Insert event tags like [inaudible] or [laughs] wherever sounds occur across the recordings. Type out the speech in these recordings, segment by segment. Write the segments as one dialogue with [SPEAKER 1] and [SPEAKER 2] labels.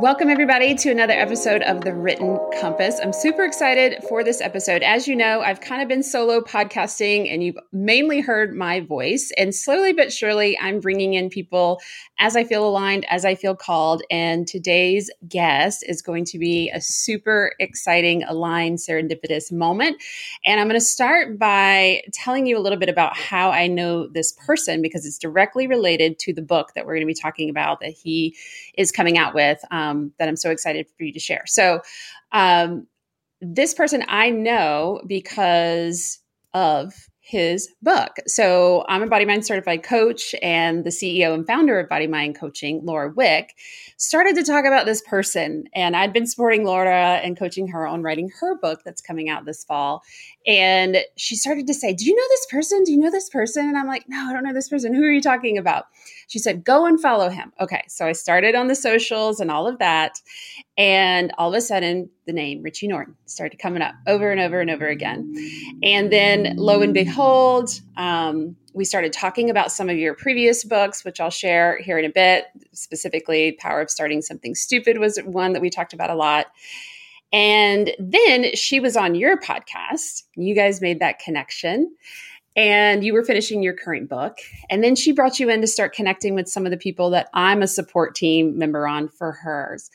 [SPEAKER 1] Welcome, everybody, to another episode of The Written Compass. I'm super excited for this episode. As you know, I've kind of been solo podcasting, and you've mainly heard my voice. And slowly but surely, I'm bringing in people as I feel aligned, as I feel called. And today's guest is going to be a super exciting, aligned, serendipitous moment. And I'm going to start by telling you a little bit about how I know this person because it's directly related to the book that we're going to be talking about that he is coming out with. Um, um, that I'm so excited for you to share. So, um, this person I know because of his book. So I'm a Body Mind certified coach, and the CEO and founder of Body Mind Coaching, Laura Wick, started to talk about this person. And I'd been supporting Laura and coaching her on writing her book that's coming out this fall. And she started to say, Do you know this person? Do you know this person? And I'm like, No, I don't know this person. Who are you talking about? She said, Go and follow him. Okay. So I started on the socials and all of that. And all of a sudden, the name Richie Norton started coming up over and over and over again. And then, lo and behold, um, we started talking about some of your previous books, which I'll share here in a bit. Specifically, Power of Starting Something Stupid was one that we talked about a lot. And then she was on your podcast. You guys made that connection and you were finishing your current book. And then she brought you in to start connecting with some of the people that I'm a support team member on for hers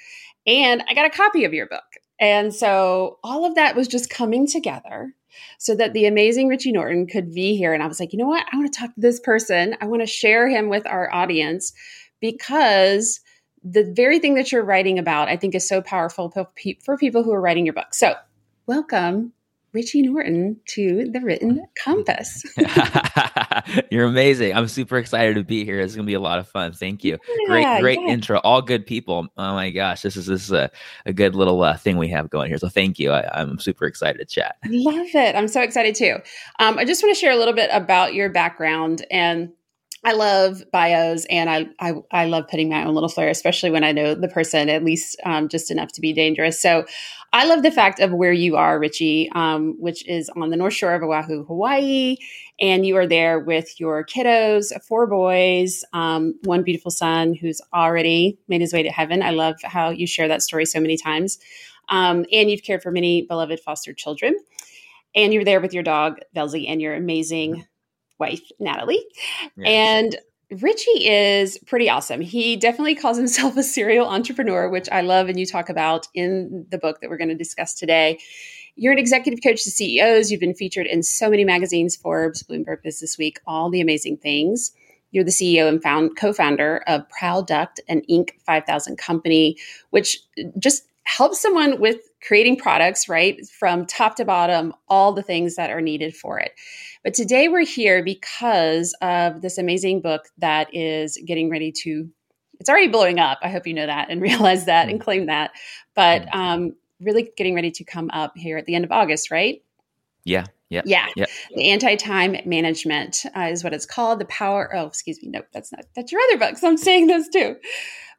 [SPEAKER 1] and I got a copy of your book. And so all of that was just coming together so that the amazing Richie Norton could be here. And I was like, you know what? I want to talk to this person. I want to share him with our audience because the very thing that you're writing about, I think, is so powerful for people who are writing your book. So, welcome Richie Norton to the Written Compass. [laughs]
[SPEAKER 2] You're amazing. I'm super excited to be here. It's gonna be a lot of fun. Thank you. Yeah, great, great yeah. intro. All good people. Oh my gosh, this is this is a, a good little uh, thing we have going here. So thank you. I, am super excited to chat.
[SPEAKER 1] Love it. I'm so excited too. Um, I just want to share a little bit about your background and I love bios and I, I, I love putting my own little flair, especially when I know the person at least um, just enough to be dangerous. So I love the fact of where you are, Richie, um, which is on the North Shore of Oahu, Hawaii, and you are there with your kiddos, four boys, um, one beautiful son who's already made his way to heaven. I love how you share that story so many times, um, and you've cared for many beloved foster children, and you're there with your dog Velzy and your amazing wife, Natalie. And Richie is pretty awesome. He definitely calls [laughs] himself a serial entrepreneur, which I love and you talk about in the book that we're going to discuss today. You're an executive coach to CEOs. You've been featured in so many magazines, Forbes, Bloomberg Business Week, all the amazing things. You're the CEO and found, co-founder of Prouduct, an Inc. 5000 company, which just helps someone with creating products, right? From top to bottom, all the things that are needed for it. But today we're here because of this amazing book that is getting ready to, it's already blowing up. I hope you know that and [laughs] realize that and mm. claim that. But um, really getting ready to come up here at the end of August, right?
[SPEAKER 2] Yeah. Yeah.
[SPEAKER 1] Yeah. Yep. The anti-time management uh, is what it's called. The power. Oh, excuse me. Nope, that's not. That's your other books. I'm saying those too.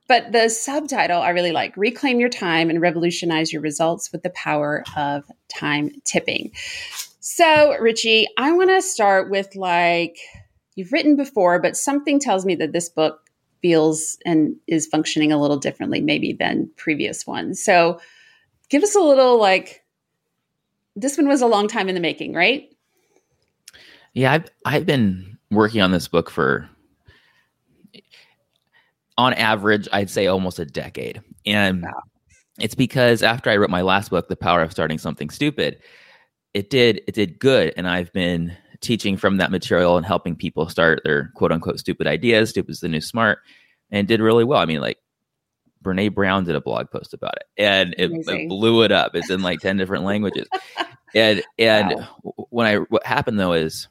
[SPEAKER 1] But the subtitle I really like Reclaim Your Time and Revolutionize Your Results with the Power of Time Tipping. So, Richie, I want to start with like you've written before, but something tells me that this book feels and is functioning a little differently, maybe than previous ones. So, give us a little like this one was a long time in the making, right?
[SPEAKER 2] Yeah, I've, I've been working on this book for, on average, I'd say almost a decade. And wow. it's because after I wrote my last book, The Power of Starting Something Stupid, it did it did good and i've been teaching from that material and helping people start their quote unquote stupid ideas stupid is the new smart and did really well i mean like brene brown did a blog post about it and it, it blew it up it's in like 10 different languages and and wow. when i what happened though is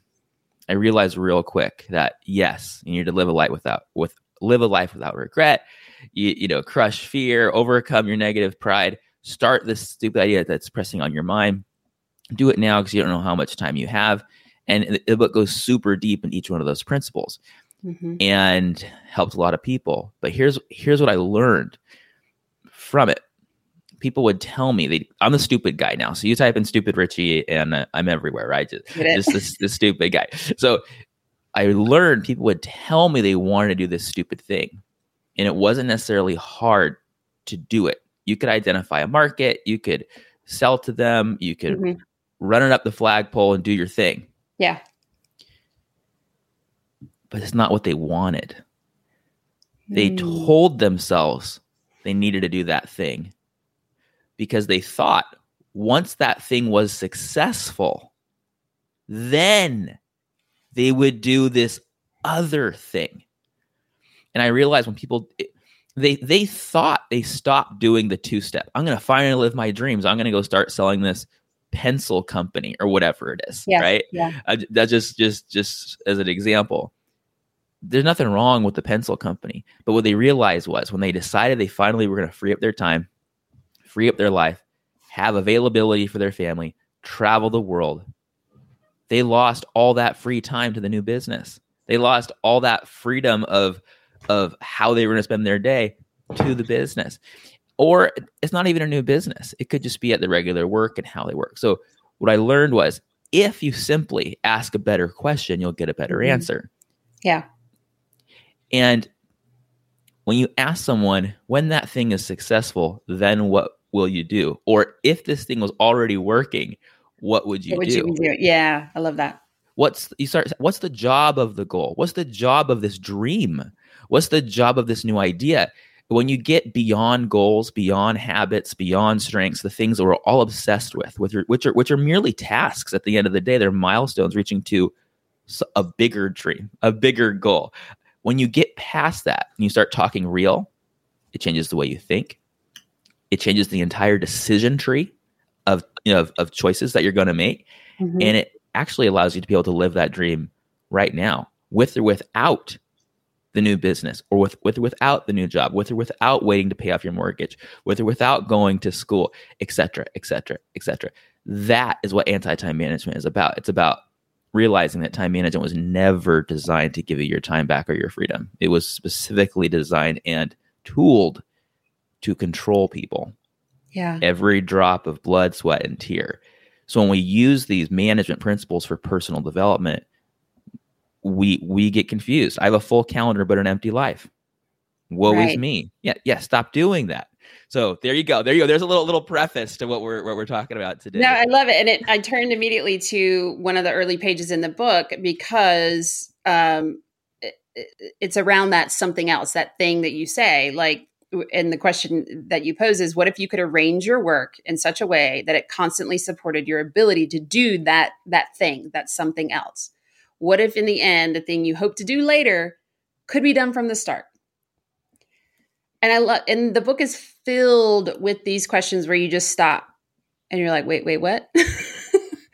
[SPEAKER 2] i realized real quick that yes you need to live a life without with live a life without regret you, you know crush fear overcome your negative pride start this stupid idea that's pressing on your mind do it now because you don't know how much time you have. And the book goes super deep in each one of those principles mm-hmm. and helped a lot of people. But here's here's what I learned from it. people would tell me they I'm the stupid guy now. So you type in stupid Richie and uh, I'm everywhere, right? Just, just this, this stupid guy. So I learned people would tell me they wanted to do this stupid thing. And it wasn't necessarily hard to do it. You could identify a market, you could sell to them, you could mm-hmm. run it up the flagpole and do your thing.
[SPEAKER 1] Yeah.
[SPEAKER 2] But it's not what they wanted. They mm. told themselves they needed to do that thing because they thought once that thing was successful, then they would do this other thing. And I realized when people they they thought they stopped doing the two step. I'm going to finally live my dreams. I'm going to go start selling this pencil company or whatever it is,
[SPEAKER 1] yeah,
[SPEAKER 2] right?
[SPEAKER 1] Yeah.
[SPEAKER 2] Uh, that just just just as an example. There's nothing wrong with the pencil company, but what they realized was when they decided they finally were going to free up their time, free up their life, have availability for their family, travel the world, they lost all that free time to the new business. They lost all that freedom of of how they were going to spend their day to the business. Or it's not even a new business. It could just be at the regular work and how they work. So what I learned was if you simply ask a better question, you'll get a better mm-hmm. answer.
[SPEAKER 1] Yeah.
[SPEAKER 2] And when you ask someone when that thing is successful, then what will you do? Or if this thing was already working, what would you what would do? You do?
[SPEAKER 1] Yeah, I love that.
[SPEAKER 2] What's you start? What's the job of the goal? What's the job of this dream? What's the job of this new idea? When you get beyond goals, beyond habits, beyond strengths, the things that we're all obsessed with, with which are which are merely tasks at the end of the day, they're milestones reaching to a bigger dream, a bigger goal. When you get past that and you start talking real, it changes the way you think. It changes the entire decision tree of you know of, of choices that you're going to make mm-hmm. and it actually allows you to be able to live that dream right now with or without the new business or with, with or without the new job with or without waiting to pay off your mortgage with or without going to school etc etc etc that is what anti-time management is about. It's about realizing that time management was never designed to give you your time back or your freedom. It was specifically designed and tooled to control people
[SPEAKER 1] yeah.
[SPEAKER 2] Every drop of blood, sweat, and tear. So when we use these management principles for personal development, we we get confused. I have a full calendar but an empty life. Woe right. is me. Yeah, yeah. Stop doing that. So there you go. There you go. There's a little little preface to what we're what we're talking about today.
[SPEAKER 1] No, I love it, and it, I turned immediately to one of the early pages in the book because um, it, it's around that something else, that thing that you say, like and the question that you pose is what if you could arrange your work in such a way that it constantly supported your ability to do that that thing that's something else? What if in the end the thing you hope to do later could be done from the start? And i love and the book is filled with these questions where you just stop and you're like wait wait what? [laughs]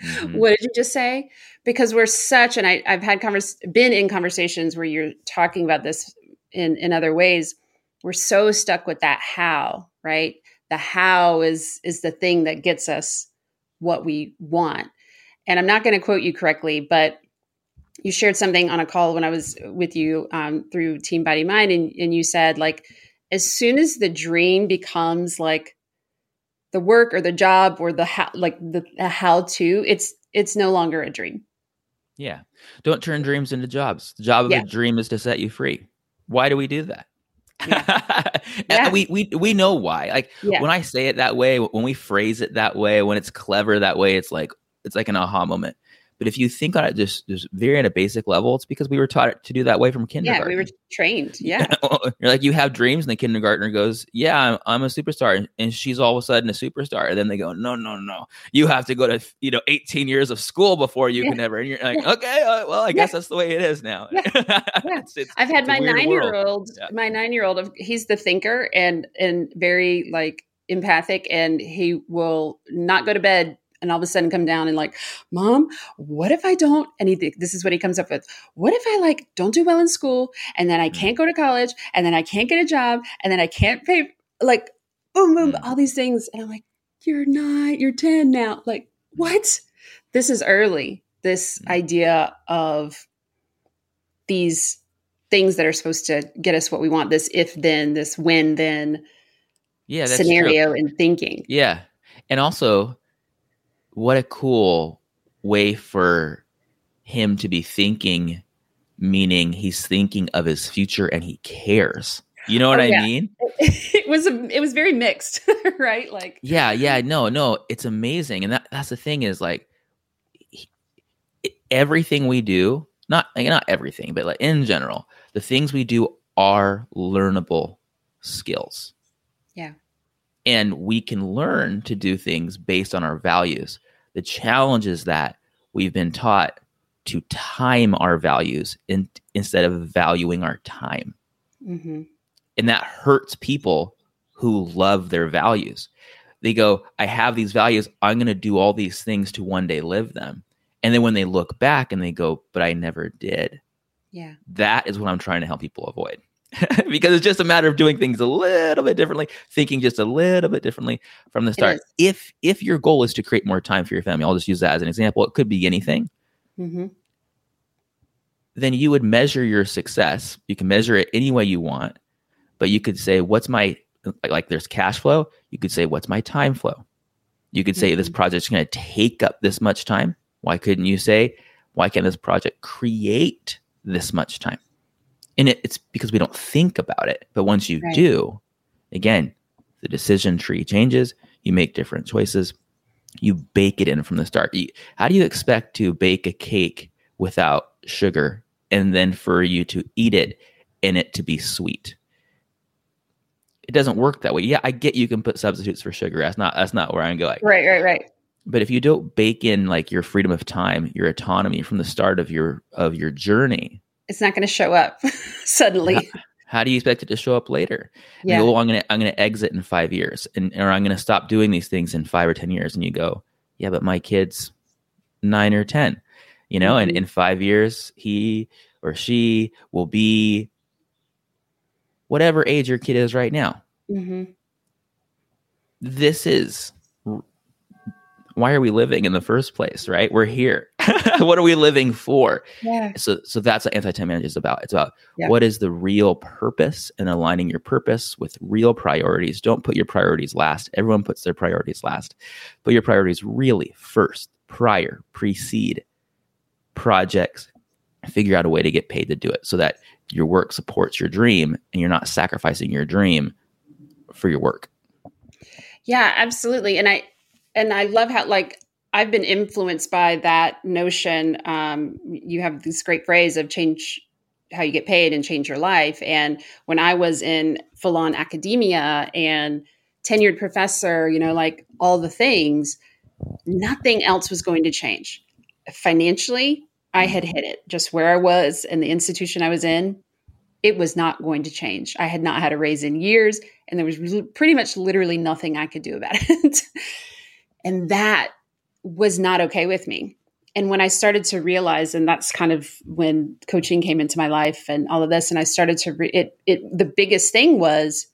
[SPEAKER 1] Mm-hmm. what did you just say? Because we're such and I, i've had convers been in conversations where you're talking about this in in other ways we're so stuck with that how, right? The how is is the thing that gets us what we want. And I'm not going to quote you correctly, but you shared something on a call when I was with you um, through Team Body Mind, and, and you said like, as soon as the dream becomes like the work or the job or the how, like the, the how to, it's it's no longer a dream.
[SPEAKER 2] Yeah, don't turn dreams into jobs. The job of yeah. a dream is to set you free. Why do we do that? Yeah. [laughs] yeah. we we we know why. Like yeah. when I say it that way, when we phrase it that way, when it's clever that way, it's like it's like an aha moment. But if you think on it just, just very at a basic level, it's because we were taught to do that way from kindergarten.
[SPEAKER 1] Yeah, we were trained. [laughs] Yeah.
[SPEAKER 2] You're like, you have dreams, and the kindergartner goes, Yeah, I'm, I'm, a superstar. And she's all of a sudden a superstar. And then they go, No, no, no. You have to go to, you know, 18 years of school before you yeah. can ever. And you're like, yeah. Okay, uh, well, I yeah. guess that's the way it is now. [laughs]
[SPEAKER 1] It's, it's, I've had my nine year old, my nine year old, he's the thinker and, and very like empathic, and he will not go to bed and all of a sudden come down and like, mom, what if I don't? And he, this is what he comes up with. What if I like don't do well in school and then I mm. can't go to college and then I can't get a job and then I can't pay like boom, boom, mm. all these things. And I'm like, you're not, you're 10 now. Like, what? This is early. This mm. idea of these things that are supposed to get us what we want, this if then, this when then.
[SPEAKER 2] yeah
[SPEAKER 1] scenario
[SPEAKER 2] true.
[SPEAKER 1] and thinking.
[SPEAKER 2] Yeah. And also, what a cool way for him to be thinking, meaning he's thinking of his future and he cares. You know what oh, I yeah. mean? [laughs]
[SPEAKER 1] It was a, it was very mixed, [laughs] right? Like
[SPEAKER 2] Yeah, yeah, no, no, it's amazing. And that that's the thing is like everything we do, not not everything, but like in general, the things we do are learnable skills.
[SPEAKER 1] Yeah.
[SPEAKER 2] And we can learn to do things based on our values. The challenge is that we've been taught to time our values in, instead of valuing our time. Mm-hmm. And that hurts people who love their values. They go, I have these values. I'm going to do all these things to one day live them. And then when they look back and they go, but I never did.
[SPEAKER 1] Yeah.
[SPEAKER 2] That is what I'm trying to help people avoid. [laughs] because it's just a matter of doing things a little bit differently, thinking just a little bit differently from the start. If if your goal is to create more time for your family, I'll just use that as an example. It could be anything. Mm-hmm. Then you would measure your success. You can measure it any way you want, but you could say, "What's my like?" There's cash flow. You could say, "What's my time flow?" You could say, mm-hmm. "This project's going to take up this much time." Why couldn't you say, "Why can't this project create this much time?" And it, it's because we don't think about it. But once you right. do, again, the decision tree changes. You make different choices. You bake it in from the start. You, how do you expect to bake a cake without sugar and then for you to eat it and it to be sweet? It doesn't work that way. Yeah, I get you can put substitutes for sugar. That's not that's not where I'm going.
[SPEAKER 1] Right, right, right.
[SPEAKER 2] But if you don't bake in like your freedom of time, your autonomy from the start of your of your journey,
[SPEAKER 1] it's not going to show up [laughs] suddenly.
[SPEAKER 2] How, how, do you expect it to show up later? Yeah. Go, oh, I'm gonna I'm gonna exit in five years, and or I'm gonna stop doing these things in five or ten years. And you go, yeah, but my kid's nine or ten, you know, mm-hmm. and in five years he or she will be whatever age your kid is right now. Mm-hmm. This is why are we living in the first place, right? We're here. [laughs] what are we living for?
[SPEAKER 1] Yeah.
[SPEAKER 2] So so that's what anti-time management is about. It's about yeah. what is the real purpose and aligning your purpose with real priorities. Don't put your priorities last. Everyone puts their priorities last. Put your priorities really first, prior, precede projects. Figure out a way to get paid to do it so that your work supports your dream and you're not sacrificing your dream for your work.
[SPEAKER 1] Yeah, absolutely. And I and I love how like I've been influenced by that notion. Um, you have this great phrase of change how you get paid and change your life. And when I was in full on academia and tenured professor, you know, like all the things, nothing else was going to change. Financially, I had hit it just where I was and the institution I was in. It was not going to change. I had not had a raise in years, and there was pretty much literally nothing I could do about [laughs] it. And that was not okay with me. And when I started to realize, and that's kind of when coaching came into my life and all of this, and I started to re- it, it, the biggest thing was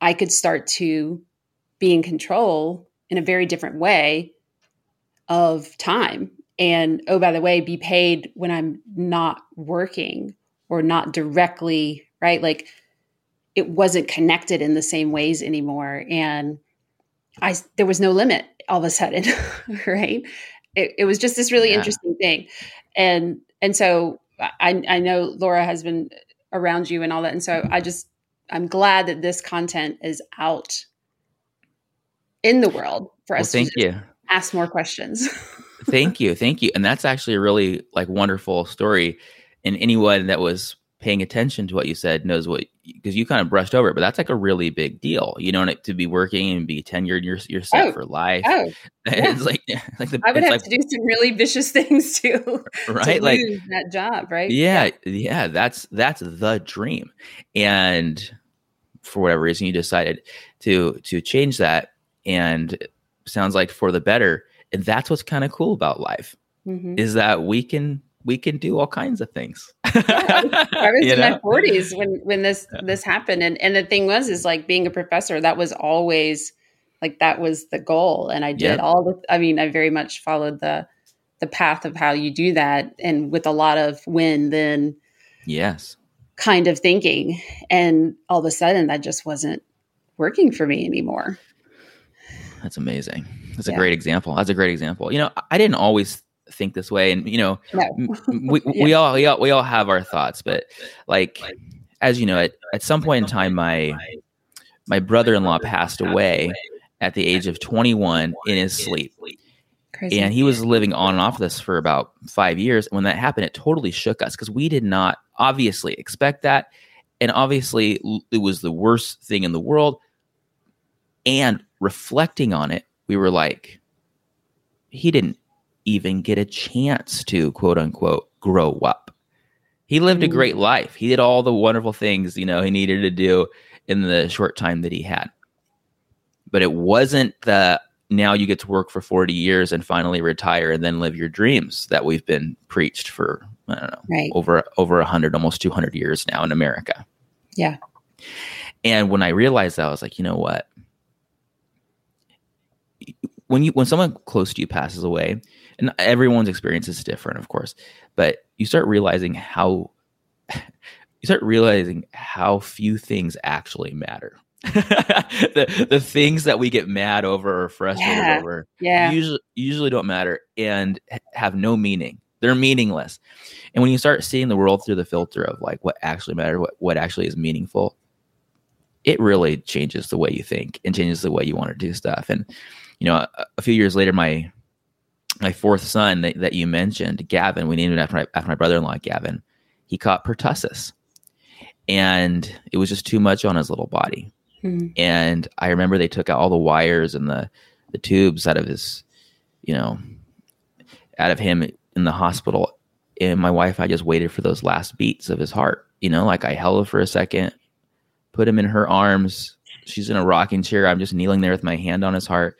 [SPEAKER 1] I could start to be in control in a very different way of time. And oh, by the way, be paid when I'm not working or not directly, right? Like it wasn't connected in the same ways anymore. And I, there was no limit all of a sudden, [laughs] right? It, it, was just this really yeah. interesting thing, and and so I, I know Laura has been around you and all that, and so I just I'm glad that this content is out in the world for us.
[SPEAKER 2] Well, thank you.
[SPEAKER 1] Ask more questions. [laughs]
[SPEAKER 2] thank you, thank you, and that's actually a really like wonderful story. And anyone that was paying attention to what you said knows what because you kind of brushed over it, but that's like a really big deal. You know, to be working and be tenured, you're you're set oh, for life. Oh, [laughs] yeah. it's like [laughs] like the,
[SPEAKER 1] I would have
[SPEAKER 2] like,
[SPEAKER 1] to do some really vicious [laughs] things too,
[SPEAKER 2] right?
[SPEAKER 1] To
[SPEAKER 2] like
[SPEAKER 1] that job, right?
[SPEAKER 2] Yeah, yeah, yeah, that's that's the dream, and for whatever reason, you decided to to change that, and sounds like for the better. And that's what's kind of cool about life mm-hmm. is that we can we can do all kinds of things. yeah, [laughs]
[SPEAKER 1] I was, [laughs] in know? my forties when when this yeah. this happened, and and the thing was is like being a professor. That was always like that was the goal, and I did yep. all the. I mean, I very much followed the the path of how you do that, and with a lot of when then.
[SPEAKER 2] Yes.
[SPEAKER 1] Kind of thinking, and all of a sudden that just wasn't working for me anymore.
[SPEAKER 2] That's amazing. That's yeah. a great example. That's a great example. You know, I didn't always think this way, and you know, no. [laughs] we yeah. we all we all we all have our thoughts, but like as you know, at at some point in time, my my brother in law passed away at the age of 21 in his sleep. Crazy. And he was living on and off of this for about five years. And when that happened, it totally shook us because we did not obviously expect that. And obviously, it was the worst thing in the world. And reflecting on it, we were like, he didn't even get a chance to quote unquote grow up. He lived a great mm. life. He did all the wonderful things, you know, he needed to do in the short time that he had. But it wasn't the now you get to work for 40 years and finally retire and then live your dreams that we've been preached for I don't know right. over over 100 almost 200 years now in America.
[SPEAKER 1] Yeah.
[SPEAKER 2] And when I realized that I was like, you know what? When you when someone close to you passes away, and everyone's experience is different, of course, but you start realizing how [laughs] you start realizing how few things actually matter. [laughs] the the things that we get mad over or frustrated yeah. over
[SPEAKER 1] yeah.
[SPEAKER 2] usually usually don't matter and have no meaning. They're meaningless. And when you start seeing the world through the filter of like what actually matters, what, what actually is meaningful, it really changes the way you think and changes the way you want to do stuff. And you know, a, a few years later, my my fourth son that, that, you mentioned, Gavin, we named him after my, after my brother-in-law, Gavin. He caught pertussis, and it was just too much on his little body. Mm-hmm. And I remember they took out all the wires and the the tubes out of his, you know, out of him in the hospital. And my wife, I just waited for those last beats of his heart. You know, like I held him for a second, put him in her arms. She's in a rocking chair. I'm just kneeling there with my hand on his heart,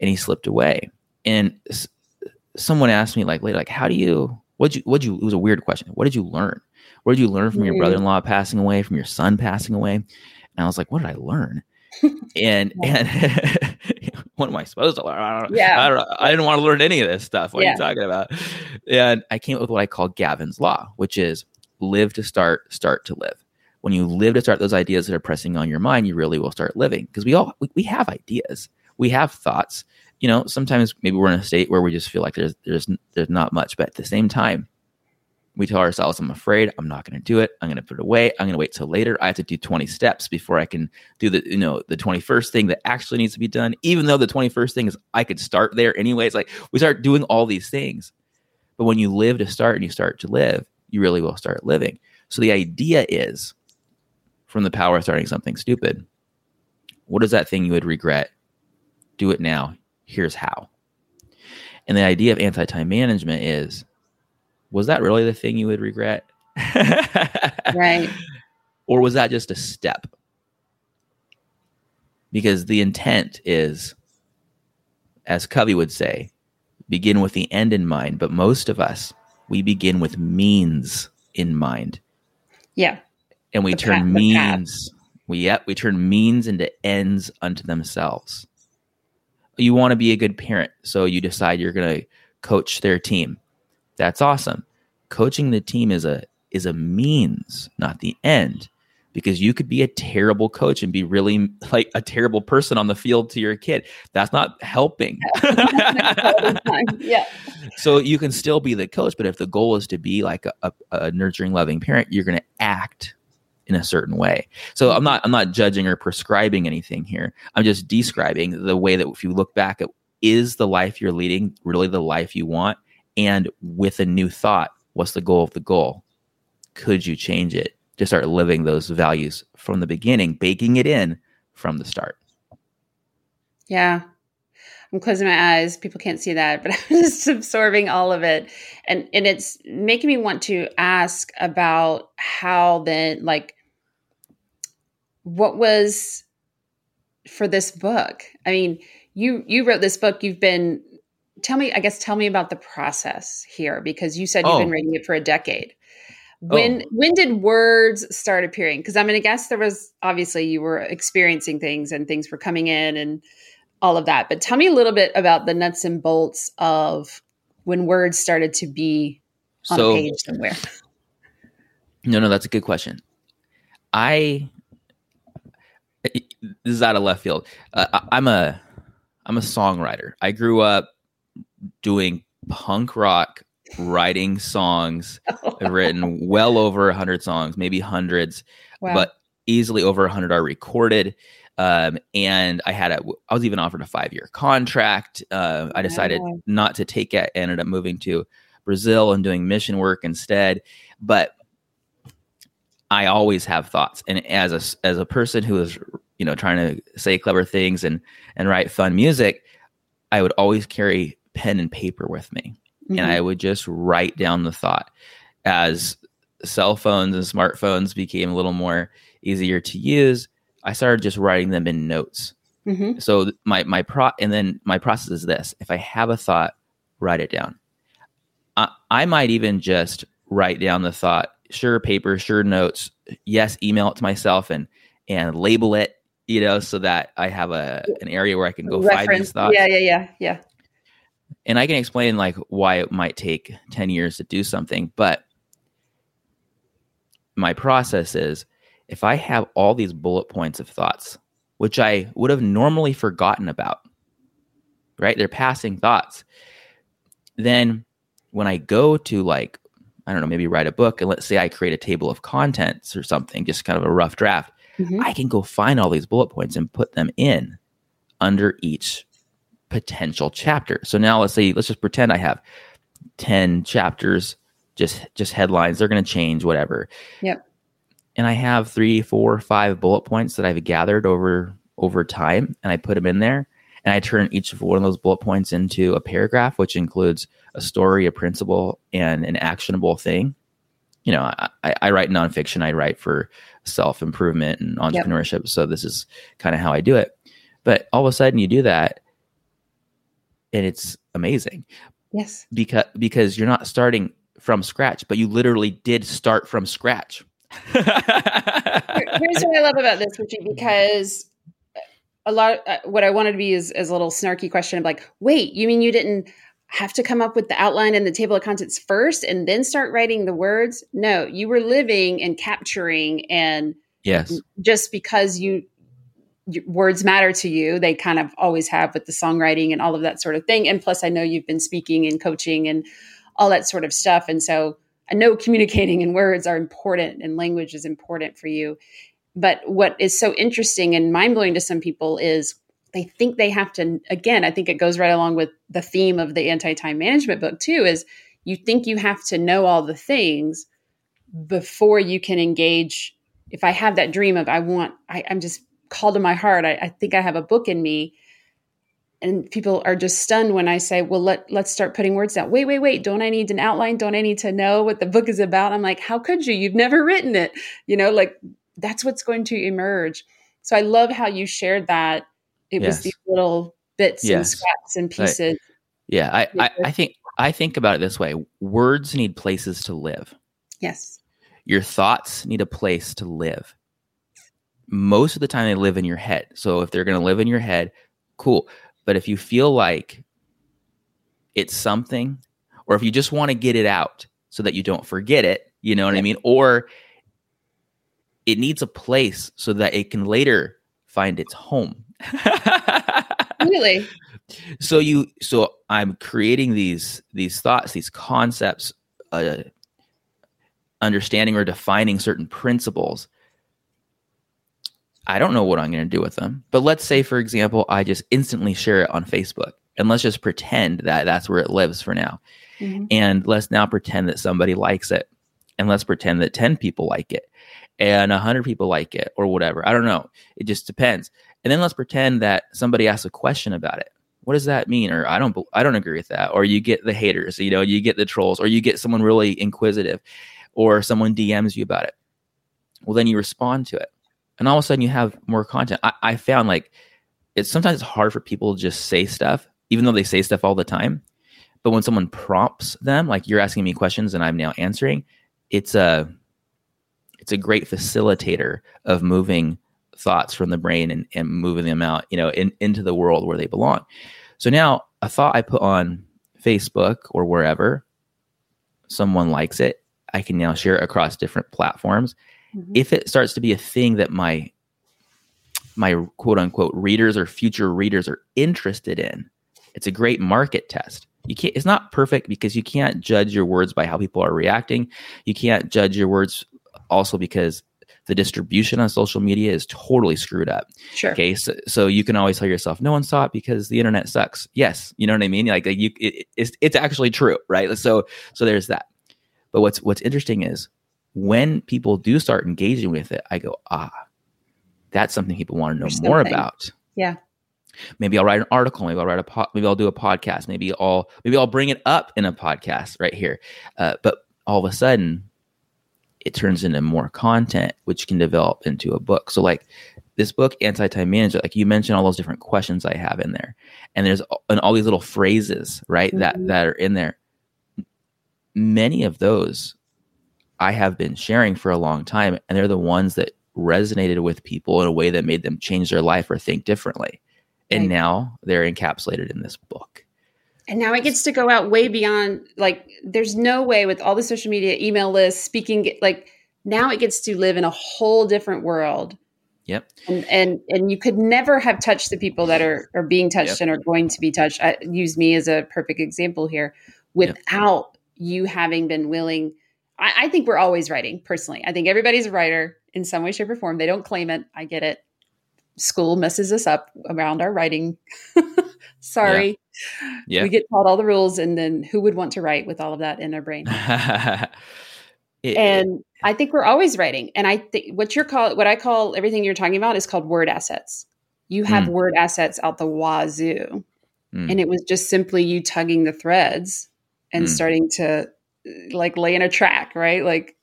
[SPEAKER 2] and he slipped away. And someone asked me like later, like, how do you? What you? What you? It was a weird question. What did you learn? What did you learn from your mm-hmm. brother-in-law passing away, from your son passing away? And I was like, what did I learn? and [laughs] and [laughs] what am I supposed to learn? I don't, yeah. I, don't, I didn't want to learn any of this stuff. What yeah. are you talking about? And I came up with what I call Gavin's Law, which is live to start, start to live. When you live to start those ideas that are pressing on your mind, you really will start living because we all we, we have ideas, we have thoughts. You know, sometimes maybe we're in a state where we just feel like there's there's there's not much, but at the same time, we tell ourselves, I'm afraid, I'm not going to do it. I'm going to put it away. I'm going to wait till later. I have to do 20 steps before I can do the, you know, the 21st thing that actually needs to be done. Even though the 21st thing is, I could start there anyways. Like we start doing all these things. But when you live to start and you start to live, you really will start living. So the idea is from the power of starting something stupid, what is that thing you would regret? Do it now. Here's how. And the idea of anti time management is was that really the thing you would regret? [laughs]
[SPEAKER 1] right.
[SPEAKER 2] Or was that just a step? Because the intent is, as Covey would say, begin with the end in mind. But most of us, we begin with means in mind.
[SPEAKER 1] Yeah.
[SPEAKER 2] And we the turn path, means, we yep, we turn means into ends unto themselves. You want to be a good parent, so you decide you're going to coach their team that's awesome. Coaching the team is a is a means, not the end. Because you could be a terrible coach and be really like a terrible person on the field to your kid. That's not helping. [laughs]
[SPEAKER 1] yeah. [laughs]
[SPEAKER 2] So you can still be the coach, but if the goal is to be like a, a, a nurturing, loving parent, you're going to act in a certain way. So I'm not I'm not judging or prescribing anything here. I'm just describing the way that if you look back at is the life you're leading really the life you want? and with a new thought what's the goal of the goal could you change it to start living those values from the beginning baking it in from the start
[SPEAKER 1] yeah i'm closing my eyes people can't see that but [laughs] i'm just absorbing all of it and and it's making me want to ask about how then like what was for this book i mean you you wrote this book you've been tell me, I guess, tell me about the process here because you said you've been oh. reading it for a decade. When oh. when did words start appearing? Because I'm going to guess there was obviously you were experiencing things and things were coming in and all of that. But tell me a little bit about the nuts and bolts of when words started to be on so, a page somewhere.
[SPEAKER 2] No, no, that's a good question. I this is out of left field. Uh, I, I'm a I'm a songwriter. I grew up doing punk rock, writing songs. [laughs] I've written well over a hundred songs, maybe hundreds, wow. but easily over a hundred are recorded. Um, and I had a, I was even offered a five year contract. Uh, I decided wow. not to take it. And ended up moving to Brazil and doing mission work instead. But I always have thoughts, and as a as a person who is you know trying to say clever things and and write fun music, I would always carry pen and paper with me, mm-hmm. and I would just write down the thought. As cell phones and smartphones became a little more easier to use, I started just writing them in notes. Mm-hmm. So my my pro and then my process is this: if I have a thought, write it down. I, I might even just write down the thought sure paper, sure notes. Yes, email it to myself and and label it, you know, so that I have a an area where I can go Reference. find these thoughts.
[SPEAKER 1] Yeah, yeah, yeah, yeah.
[SPEAKER 2] And I can explain like why it might take 10 years to do something, but my process is if I have all these bullet points of thoughts, which I would have normally forgotten about, right? They're passing thoughts. Then when I go to like I don't know, maybe write a book and let's say I create a table of contents or something, just kind of a rough draft, mm-hmm. I can go find all these bullet points and put them in under each potential chapter. So now let's say let's just pretend I have 10 chapters, just just headlines, they're going to change whatever.
[SPEAKER 1] Yep.
[SPEAKER 2] And I have three, four, five bullet points that I've gathered over over time and I put them in there and I turn each of one of those bullet points into a paragraph, which includes a story, a principle, and an actionable thing. You know, I, I write nonfiction. I write for self improvement and entrepreneurship. Yep. So this is kind of how I do it. But all of a sudden, you do that, and it's amazing.
[SPEAKER 1] Yes,
[SPEAKER 2] because because you're not starting from scratch, but you literally did start from scratch.
[SPEAKER 1] Here's what I love about this, Richie, because a lot uh, what i wanted to be is, is a little snarky question of like wait you mean you didn't have to come up with the outline and the table of contents first and then start writing the words. No you were living and capturing and
[SPEAKER 2] yes.
[SPEAKER 1] just because you, words matter to you they kind of always have with the songwriting and all of that sort of thing. And plus i know you've been speaking and coaching and all that sort of stuff. And so i know communicating in words are important and language is important for you. But what is so interesting and mind blowing to some people is they think they have to, again, I think it goes right along with the theme of the anti time management book, too, is you think you have to know all the things before you can engage. If I have that dream of, I want, I, am just called to my heart, I, I think I have a book in me and people are just stunned when I say, "Well, let let's start putting words down." Wait, wait, wait! Don't I need an outline? Don't I need to know what the book is about? I'm like, "How could you? You've never written it." You know, like that's what's going to emerge. So I love how you shared that. It yes. was these little bits yes. and scraps and pieces.
[SPEAKER 2] yeah, I, I, I think I think about it this way: words need places to live.
[SPEAKER 1] Yes.
[SPEAKER 2] Your thoughts need a place to live. Most of the time, they live in your head. So if they're going to live in your head, cool. But if you feel like it's something, or if you just want to get it out so that you don't forget it, you know what. I mean? Or it needs a place so that it can later find its home. [laughs]
[SPEAKER 1] really?
[SPEAKER 2] So you so I'm creating these these thoughts, these concepts, uh, understanding or defining certain principles. I don't know what I'm going to do with them. But let's say for example, I just instantly share it on Facebook. And let's just pretend that that's where it lives for now. Mm-hmm. And let's now pretend that somebody likes it. And let's pretend that 10 people like it and 100 people like it or whatever. I don't know. It just depends. And then let's pretend that somebody asks a question about it. What does that mean? Or I don't I don't agree with that. Or you get the haters, you know, you get the trolls or you get someone really inquisitive or someone DMs you about it. Well, then you respond to it. And all of a sudden you have more content. I, I found like it's sometimes it's hard for people to just say stuff, even though they say stuff all the time. But when someone prompts them, like you're asking me questions and I'm now answering, it's a it's a great facilitator of moving thoughts from the brain and, and moving them out, you know, in, into the world where they belong. So now a thought I put on Facebook or wherever, someone likes it, I can now share it across different platforms. Mm-hmm. If it starts to be a thing that my my quote unquote readers or future readers are interested in. It's a great market test. You can't it's not perfect because you can't judge your words by how people are reacting. You can't judge your words also because the distribution on social media is totally screwed up.
[SPEAKER 1] Sure.
[SPEAKER 2] Okay. So, so you can always tell yourself, no one saw it because the internet sucks. Yes. You know what I mean? Like, you, it, it's, it's actually true. Right. So, so there's that. But what's, what's interesting is when people do start engaging with it, I go, ah, that's something people want to know
[SPEAKER 1] There's
[SPEAKER 2] more
[SPEAKER 1] something.
[SPEAKER 2] about.
[SPEAKER 1] Yeah.
[SPEAKER 2] Maybe I'll write an article. Maybe I'll write a po- maybe I'll do a podcast. Maybe I'll maybe I'll bring it up in a podcast right here. Uh, but all of a sudden, it turns into more content, which can develop into a book. So like this book, Anti Time Management, like you mentioned, all those different questions I have in there, and there's and all these little phrases right that
[SPEAKER 1] Mhm.
[SPEAKER 2] that are in there. Many of those I have been sharing for a long time, and they're the ones that resonated with people in a way that made them change their life or think differently. And
[SPEAKER 1] Right.
[SPEAKER 2] now they're encapsulated in this book.
[SPEAKER 1] And now it gets to go out way beyond like there's no way with all the social media, email lists, speaking like now it gets to live in a whole different world.
[SPEAKER 2] Yep.
[SPEAKER 1] And and and you could never have touched the people that are are being touched
[SPEAKER 2] Yep.
[SPEAKER 1] and are going to be touched. I use me as a perfect example here without you having been willing. I, I think we're always writing personally. I think everybody's a writer in some way, shape, or form. They don't claim it. I get it. School messes us up around our writing. [laughs] Sorry.
[SPEAKER 2] Yeah.
[SPEAKER 1] We get taught all the rules, and then who would want to write with all of that in their brain? [laughs]
[SPEAKER 2] It-
[SPEAKER 1] And I think we're always writing. And I think what you're call what I call everything you're talking about is called word assets. You have
[SPEAKER 2] Mm.
[SPEAKER 1] word assets out the wazoo.
[SPEAKER 2] Mm.
[SPEAKER 1] And it was just simply you tugging the threads and
[SPEAKER 2] Mm.
[SPEAKER 1] starting to like lay in a track, right? Like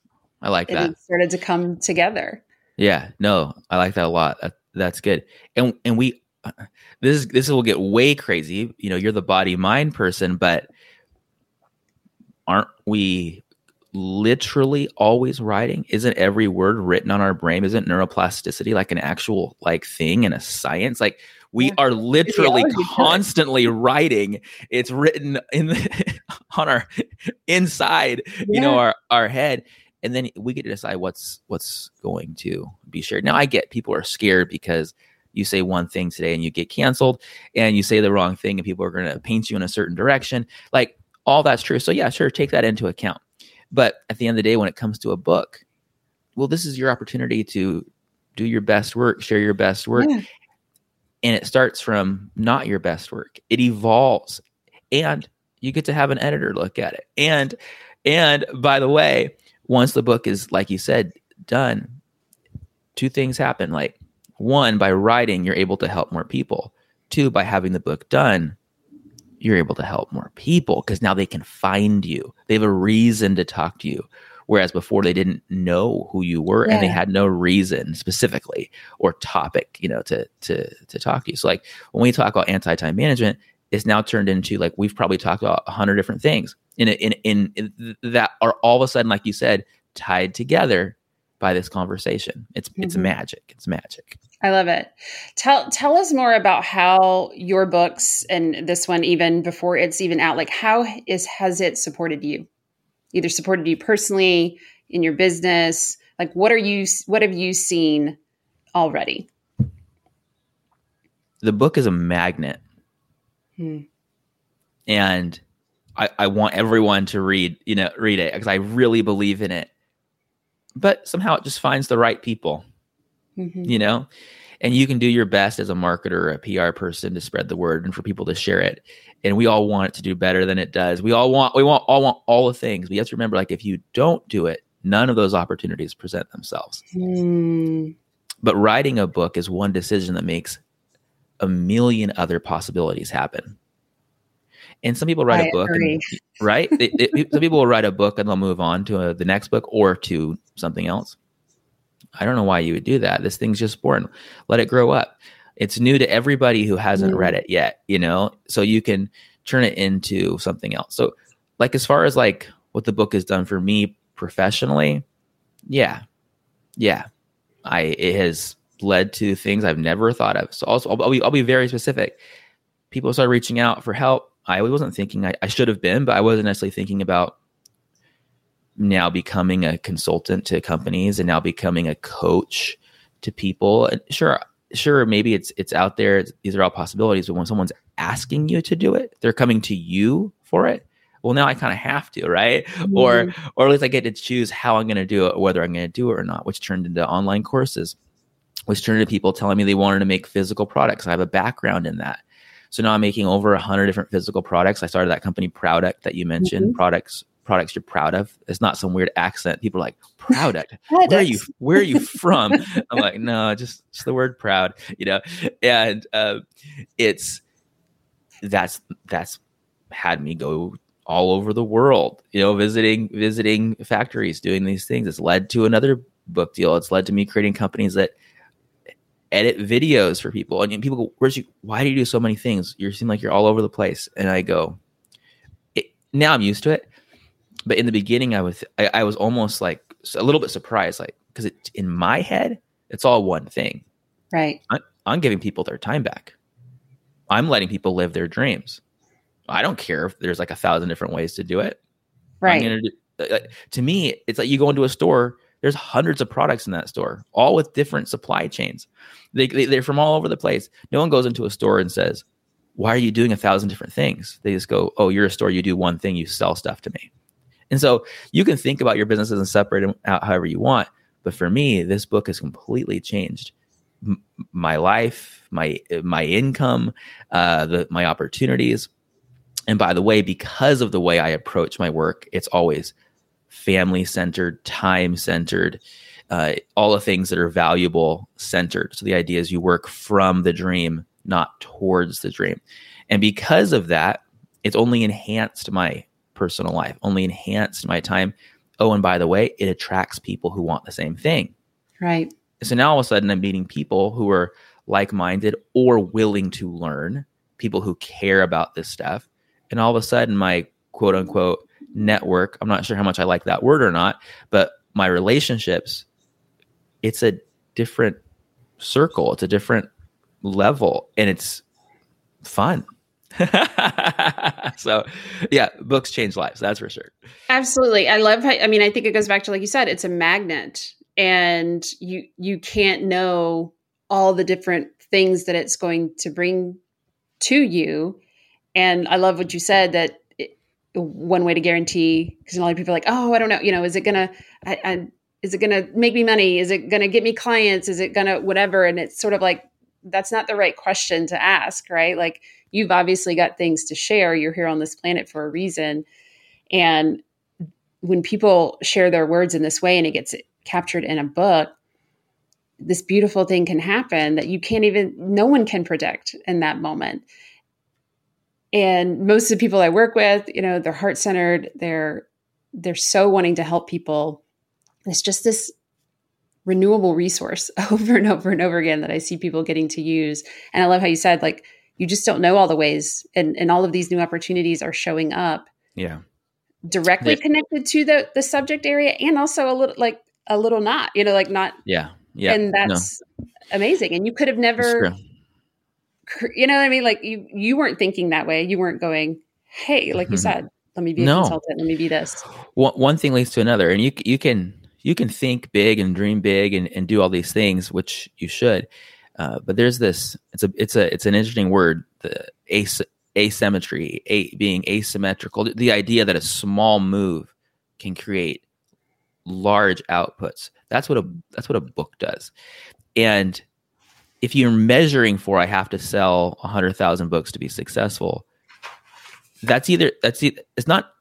[SPEAKER 2] I like that.
[SPEAKER 1] it started to come together.
[SPEAKER 2] Yeah, no, I like that a lot. That, that's good. And and we uh, [laughs] this is this will get way crazy. You know, you're the body mind person, but aren't we literally always writing? Isn't every word written on our brain? Isn't neuroplasticity like an actual like thing in a science? Like we
[SPEAKER 1] Yeah.
[SPEAKER 2] are literally constantly writing. It's written in the, [laughs] on our inside, you know, our our head and then we get to decide what's what's going to be shared. Now I get people are scared because you say one thing today and you get canceled and you say the wrong thing and people are going to paint you in a certain direction. Like all that's true. So yeah, sure, take that into account. But at the end of the day when it comes to a book, well this is your opportunity to do your best work, share your best work
[SPEAKER 1] Yeah.
[SPEAKER 2] and it starts from not your best work. It evolves and you get to have an editor look at it. And and by the way, once the book is like you said done, two things happen. Like one, by writing, you're able to help more people. Two, by having the book done, you're able to help more people because now they can find you. They have a reason to talk to you. Whereas before they didn't know who you were and they had no reason specifically or topic, you know, to to to talk to you. So like when we talk about anti-time management, it's now turned into like we've probably talked about a hundred different things in, a, in in in that are all of a sudden, like you said, tied together by this conversation. It's it's
[SPEAKER 1] Mhm.
[SPEAKER 2] magic. It's magic.
[SPEAKER 1] I love it. Tell tell us more about how your books and this one even before it's even out like how is has it supported you? Either supported you personally in your business, like what are you what have you seen already?
[SPEAKER 2] The book is a magnet,
[SPEAKER 1] Hmm.
[SPEAKER 2] and I, I want everyone to read you know read it because I really believe in it. But somehow it just finds the right people.
[SPEAKER 1] Mhm.
[SPEAKER 2] you know? And you can do your best as a marketer or a pr person to spread the word and for people to share it. And we all want it to do better than it does. We all want we want all want all the things but you have to remember like if you don't do it none of those opportunities present themselves.
[SPEAKER 1] Hmm.
[SPEAKER 2] but writing a book is one decision that makes a million other possibilities happen. And some people write
[SPEAKER 1] I
[SPEAKER 2] a book and right? They- they- some people will write a book and they'll move on to uh the next book or to something else I don't know why you would do that. This thing's just born. Let it grow up. It's new to everybody who hasn't
[SPEAKER 1] Mm.
[SPEAKER 2] read it yet, you know? So you can turn it into something else. So like as far as like what the book has done for me professionally, yeah. Yeah. I it has led to things I've never thought of. So also I'll, I'll be I'll be very specific. People started reaching out for help. I wasn't thinking I, I should have been, but I wasn't necessarily thinking about now becoming a consultant to companies and now becoming a coach to people. And sure, sure maybe it's it's out there it's, these are all possibilities but when someone's asking you to do it they're coming to you for it well now i kind of have to right mm-hmm. or or at least i get to choose how i'm going to do it whether i'm going to do it or not which turned into online courses which turned into people telling me they wanted to make physical products i have a background in that so now i'm making over 100 different physical products i started that company Prouduct that you mentioned mm-hmm. products products you're proud of. It's not some weird accent. People are like, product. [laughs] where are you where are you [laughs] from? I'm like, no, just, just the word proud, you know? And uh, it's that's that's had me go all over the world, you know, visiting visiting factories, doing these things. It's led to another book deal. It's led to me creating companies that edit videos for people. And people go, "Where's you? Why do you do so many things? You seem like you're all over the place." And I go, "Now I'm used to it." But in the beginning i was i, I was almost like a little bit surprised like because it in my head it's all one thing.
[SPEAKER 1] Right.
[SPEAKER 2] I, i'm giving people their time back. I'm letting people live their dreams. I don't care if there's like a thousand different ways to do it.
[SPEAKER 1] Right.
[SPEAKER 2] do, uh, uh, to me it's like you go into a store there's hundreds of products in that store all with different supply chains. They, they, they're from all over the place. No one goes into a store and says why are you doing a thousand different things? They just go oh you're a store you do one thing you sell stuff to me and so you can think about your businesses and separate them out however you want. But for me, this book has completely changed m- my life, my my income, uh, the, my opportunities. And by the way, because of the way I approach my work, it's always family centered, time centered, uh, all the things that are valuable centered. So the idea is you work from the dream, not towards the dream. And because of that, it's only enhanced my personal life, only enhanced my time. Oh, and by the way, it attracts people who want the same thing.
[SPEAKER 1] Right.
[SPEAKER 2] So now all of a sudden I'm meeting people who are like minded or willing to learn, people who care about this stuff. And all of a sudden, my quote unquote network, I'm not sure how much I like that word or not, but my relationships, it's a different circle, it's a different level, and it's fun. [laughs] so yeah books change lives that's for sure.
[SPEAKER 1] Absolutely i love how i mean i think it goes back to like you said it's a magnet and you you can't know all the different things that it's going to bring to you and i love what you said that it, one way to guarantee because a lot of people are like oh i don't know you know is it gonna I, I, is it gonna make me money? Is it gonna get me clients? Is it gonna whatever and it's sort of like that's not the right question to ask right? Like you've obviously got things to share. You're here on this planet for a reason. And when people share their words in this way and it gets captured in a book, this beautiful thing can happen that you can't even, no one can predict in that moment. And most of the people I work with, you know, they're heart centered. They're they're so wanting to help people. It's just this renewable resource [laughs] over and over and over again that I see people getting to use. And I love how you said like you just don't know all the ways and and all of these new opportunities are showing up
[SPEAKER 2] yeah.
[SPEAKER 1] directly yeah. connected to the the subject area and also a little like a little not you know like not
[SPEAKER 2] yeah. Yeah.
[SPEAKER 1] And that's no. amazing. And you could have never you know what i mean? Like you you weren't thinking that way. You weren't going hey like mm-hmm. you said let me be a no. consultant. Let me be this.
[SPEAKER 2] One, one thing leads to another. And you you can you can think big and dream big and, and do all these things which you should uh, but there's this. It's a. It's a. It's an interesting word. The as, asymmetry, a, being asymmetrical. The, the idea that a small move can create large outputs. That's what a. That's what a book does. And if you're measuring for, I have to sell hundred thousand books to be successful. That's either. That's either, it's not.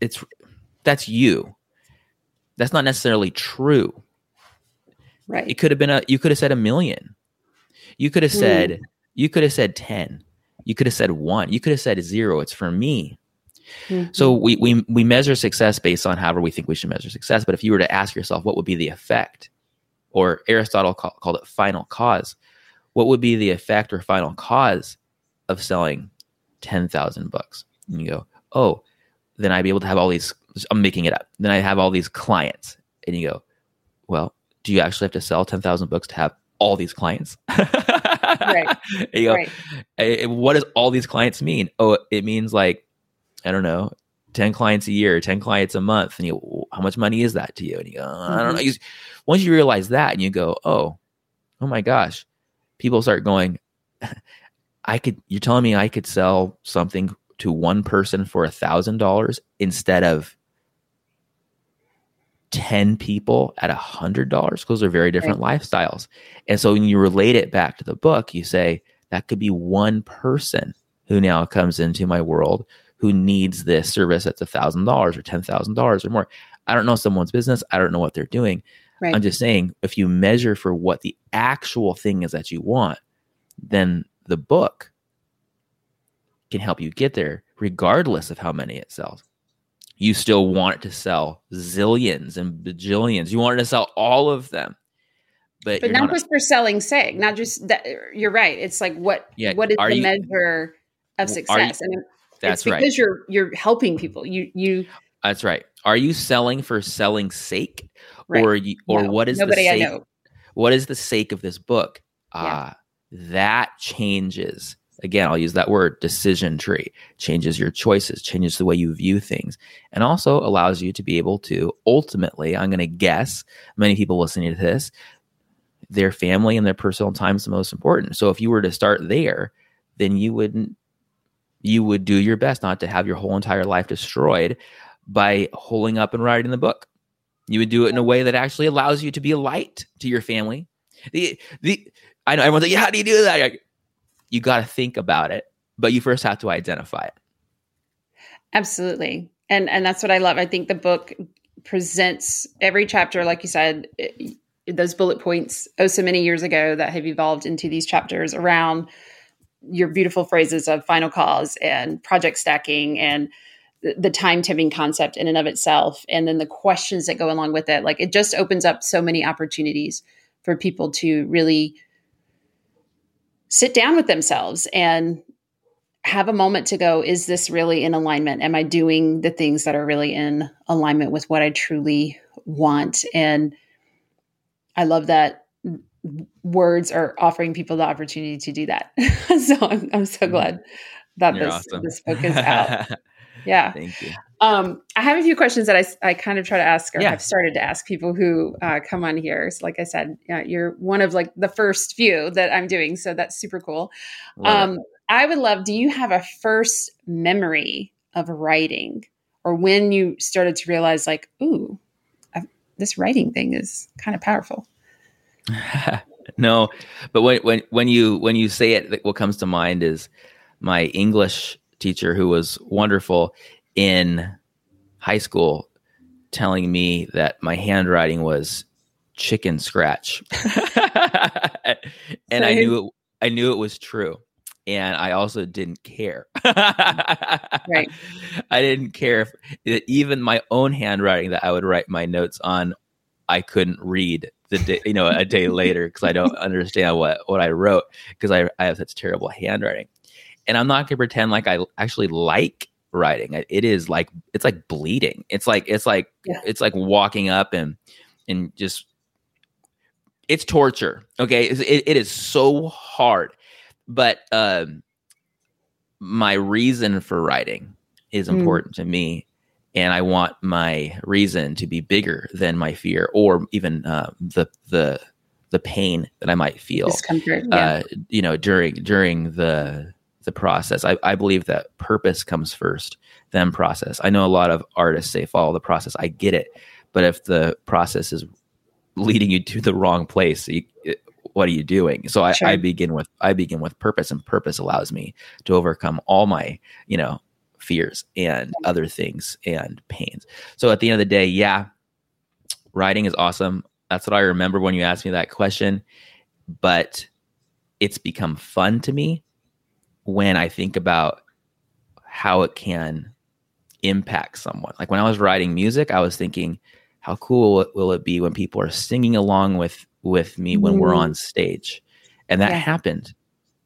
[SPEAKER 2] It's that's you. That's not necessarily true.
[SPEAKER 1] Right.
[SPEAKER 2] It could have been a. You could have said a million you could have said, mm. you could have said 10. You could have said one. You could have said zero. It's for me. Mm-hmm. So we, we we measure success based on however we think we should measure success. But if you were to ask yourself, what would be the effect? Or Aristotle call, called it final cause. What would be the effect or final cause of selling ten thousand books? And you go, oh, then I'd be able to have all these. I'm making it up. Then I have all these clients, and you go, well, do you actually have to sell ten thousand books to have all these clients. right. [laughs] you go, right. What does all these clients mean? Oh, it means like, I don't know, 10 clients a year, 10 clients a month. And you, how much money is that to you? And you go, I don't know. Mm-hmm. You, once you realize that and you go, oh, oh my gosh, people start going, [laughs] I could, you're telling me I could sell something to one person for a thousand dollars instead of 10 people at a hundred dollars? Because those are very different right. lifestyles. And so when you relate it back to the book you say that could be one person who now comes into my world who needs this service that's a thousand dollars or ten thousand dollars or more. I don't know someone's business. I don't know what they're doing. Right. i'm just saying if you measure for what the actual thing is that you want then the book can help you get there regardless of how many it sells you still want it to sell zillions and bajillions. You want it to sell all of them. But,
[SPEAKER 1] but not, not just a, for selling sake, not just that you're right. It's like what yeah, what is the you, measure of success? You, and
[SPEAKER 2] that's
[SPEAKER 1] because
[SPEAKER 2] right.
[SPEAKER 1] Because you're you're helping people. You you
[SPEAKER 2] That's right. Are you selling for selling sake? Right. Or you or no, what is the sake? What is the sake of this book? Ah, yeah. uh, that changes again, I'll use that word decision tree, changes your choices, changes the way you view things, and also allows you to be able to ultimately, I'm going to guess, many people listening to this, their family and their personal time is the most important. So if you were to start there, then you wouldn't, you would do your best not to have your whole entire life destroyed by holding up and writing the book. You would do it in a way that actually allows you to be a light to your family. The the I know everyone's like, yeah, how do you do that? You got to think about it, but you first have to identify it.
[SPEAKER 1] Absolutely. And and that's what I love. I think the book presents every chapter like you said it, those bullet points oh so many years ago that have evolved into these chapters around your beautiful phrases of final cause and project stacking and the, time tipping concept in and of itself and then the questions that go along with it like it just opens up so many opportunities for people to really sit down with themselves and have a moment to go is this really in alignment? Am i doing the things that are really in alignment with what i truly want? And i love that words are offering people the opportunity to do that. [laughs] So I'm, I'm, so mm-hmm. glad that this, awesome. this book is out. [laughs] Yeah.
[SPEAKER 2] Thank you
[SPEAKER 1] um, I have a few questions that I, I kind of try to ask or yeah. have started to ask people who uh, come on here. So like I said, you're one of like the first few that I'm doing. So that's super cool. Um, I would love, do you have a first memory of writing or when you started to realize like, ooh, I've, this writing thing is kind of powerful? [laughs]
[SPEAKER 2] no, but when, when, when you, when you say it, what comes to mind is my English teacher who was wonderful in high school telling me that my handwriting was chicken scratch. [laughs] and I knew it I knew it was true. And I also didn't care. right. [laughs] I didn't care if even my own handwriting that I would write my notes on, I couldn't read the day, you know, a day later [laughs] because I don't understand what what I wrote because I, I have such terrible handwriting. And I'm not gonna pretend like I actually like writing. It is like it's like bleeding. It's like it's like yeah. it's like walking up and and just it's torture. Okay, it, it is so hard. But um, my reason for writing is mm. important mm. to me, and I want my reason to be bigger than my fear or even uh, the the the pain that I might feel.
[SPEAKER 1] Discomfort. Yeah. Uh,
[SPEAKER 2] you know, during during the the process. I, I believe that purpose comes first, then process. I know a lot of artists say follow the process. I get it, but if the process is leading you to the wrong place, you, what are you doing? So I, sure. I begin with I begin with purpose, and purpose allows me to overcome all my you know fears and other things and pains. So at the end of the day, yeah, writing is awesome. That's what I remember when you asked me that question. But it's become fun to me when I think about how it can impact someone. Like when I was writing music, I was thinking, how cool will it be when people are singing along with with me when mm. we're on stage? And that yeah. happened,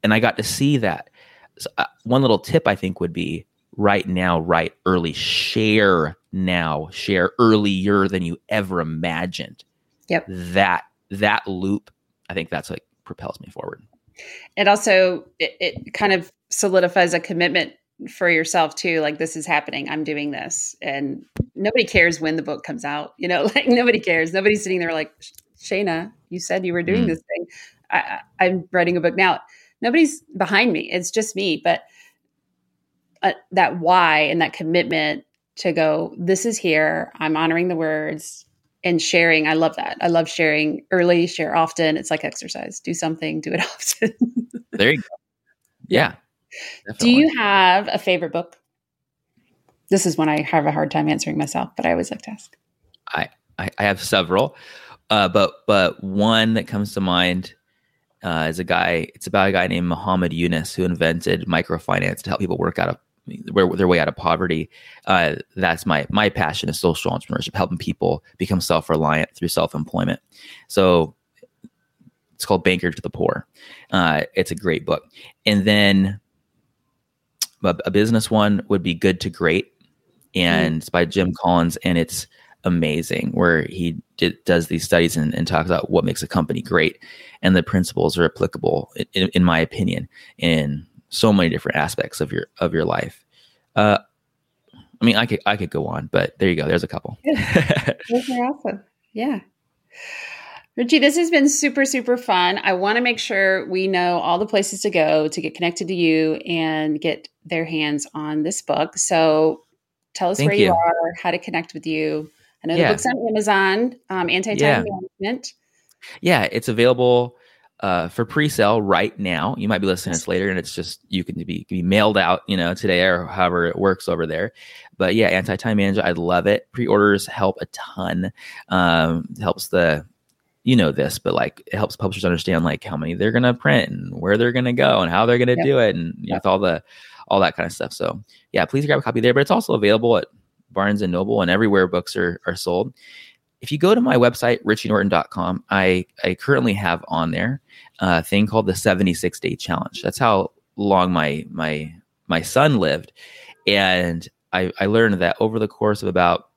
[SPEAKER 2] and I got to see that. So, uh, one little tip I think would be right now, write early, share now, share earlier than you ever imagined.
[SPEAKER 1] Yep.
[SPEAKER 2] That that loop, I think that's like propels me forward
[SPEAKER 1] it also it, it kind of solidifies a commitment for yourself too like this is happening i'm doing this and nobody cares when the book comes out you know [laughs] like nobody cares nobody's sitting there like shana you said you were doing mm. this thing I, I'm writing a book now. Nobody's behind me. It's just me. But uh, that why and that commitment to go, this is here. I'm honoring the words and sharing. I love that. I love sharing early, share often. It's like exercise. Do something, do it [laughs] often.
[SPEAKER 2] there you go. Yeah.
[SPEAKER 1] Definitely. Do you have a favorite book? This is when I have a hard time answering myself, but I always like to ask.
[SPEAKER 2] I I, I have several, uh, but but one that comes to mind uh, is a guy. It's about a guy named Muhammad Yunus who invented microfinance to help people work out of their way out of poverty. Uh, that's my my passion is social entrepreneurship, helping people become self reliant through self employment. So it's called Banker to the Poor. Uh, it's a great book. And then a, a, business one would be Good to Great, and it's by Jim Collins, and it's amazing where he did, does these studies and, and, talks about what makes a company great, and the principles are applicable, in, in my opinion, in so many different aspects of your of your life. Uh, I mean, I could I could go on, but there you go. There's a couple.
[SPEAKER 1] Those are awesome. Yeah. Richie, this has been super, super fun. I want to make sure we know all the places to go to get connected to you and get their hands on this book. So tell us Thank where you. you. are, how to connect with you. I know yeah. the book's on Amazon, um, Anti Time yeah. Management.
[SPEAKER 2] Yeah, it's available uh, for pre-sale right now. You might be listening to this later, and it's just you can be can be mailed out, you know, today or however it works over there. But yeah, anti-time manager, I love it. Pre-orders help a ton. Um, helps the you know this, but like it helps publishers understand like how many they're gonna print and where they're gonna go and how they're gonna yep. do it and yep. with all the all that kind of stuff. So yeah, please grab a copy there. But it's also available at Barnes and Noble and everywhere books are are sold. If you go to my website, richienorton.com, I, I currently have on there a thing called the 76 day challenge. That's how long my my my son lived. And I, I learned that over the course of about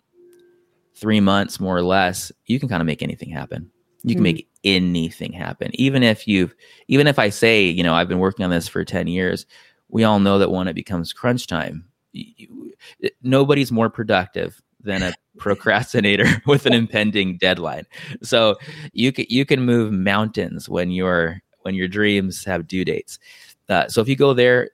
[SPEAKER 2] three months, more or less, you can kind of make anything happen you can mm-hmm. make anything happen even if you've even if i say you know i've been working on this for 10 years we all know that when it becomes crunch time you, nobody's more productive than a procrastinator [laughs] with an impending deadline. So you can you can move mountains when your when your dreams have due dates. Uh, so if you go there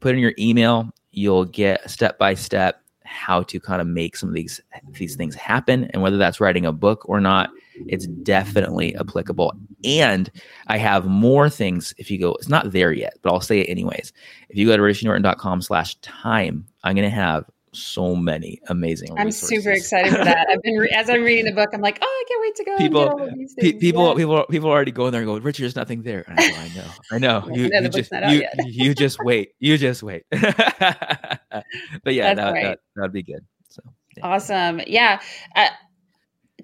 [SPEAKER 2] put in your email you'll get step by step how to kind of make some of these these things happen. And whether that's writing a book or not it's definitely applicable. And i have more things if you go it's not there yet but i'll say it anyways. If you go to richienorton.com slash time i'm going to have so many amazing.
[SPEAKER 1] I'm
[SPEAKER 2] resources.
[SPEAKER 1] super excited for that. I've been re- as I'm reading the book, I'm like, oh, I can't wait to go.
[SPEAKER 2] People, pe- people, yeah. people, people already going there and go, Richard, there's nothing there. I, go, I know, I know. [laughs] you, you just, you, you, just wait. You just wait. [laughs] but yeah, that, right. that that'd be good. So
[SPEAKER 1] yeah. awesome. Yeah. Uh,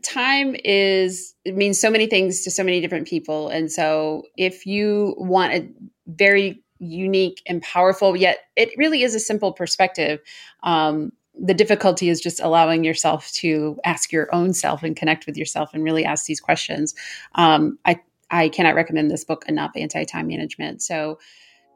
[SPEAKER 1] time is it means so many things to so many different people and so if you want a very unique and powerful, yet it really is a simple perspective. Um, the difficulty is just allowing yourself to ask your own self and connect with yourself and really ask these questions. Um, I I cannot recommend this book enough, Anti Time Management. So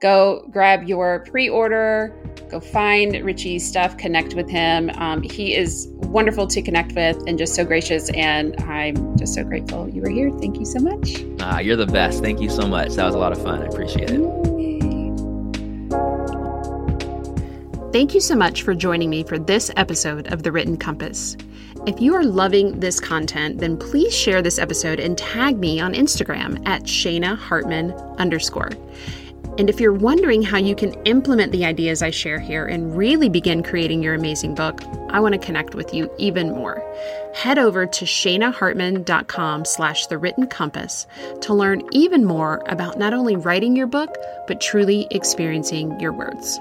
[SPEAKER 1] go grab your pre-order go find richie's stuff connect with him. Um, he is wonderful to connect with and just so gracious and i'm just so grateful you were here. Thank you so much.
[SPEAKER 2] Ah, you're the best. Thank you so much. That was a lot of fun. I appreciate it
[SPEAKER 1] Thank you so much for joining me for this episode of The Written Compass. If you are loving this content, then please share this episode and tag me on Instagram at Shana Hartman underscore. And if you're wondering how you can implement the ideas I share here and really begin creating your amazing book, I want to connect with you even more. Head over to shanahartman.com slash the written compass to learn even more about not only writing your book, but truly experiencing your words.